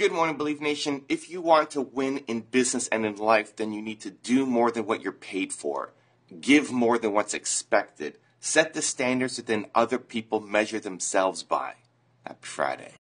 Good morning, Believe Nation. If you want to win in business and in life, then you need to do more than what you're paid for, give more than what's expected, set the standards that then other people measure themselves by. Happy Friday.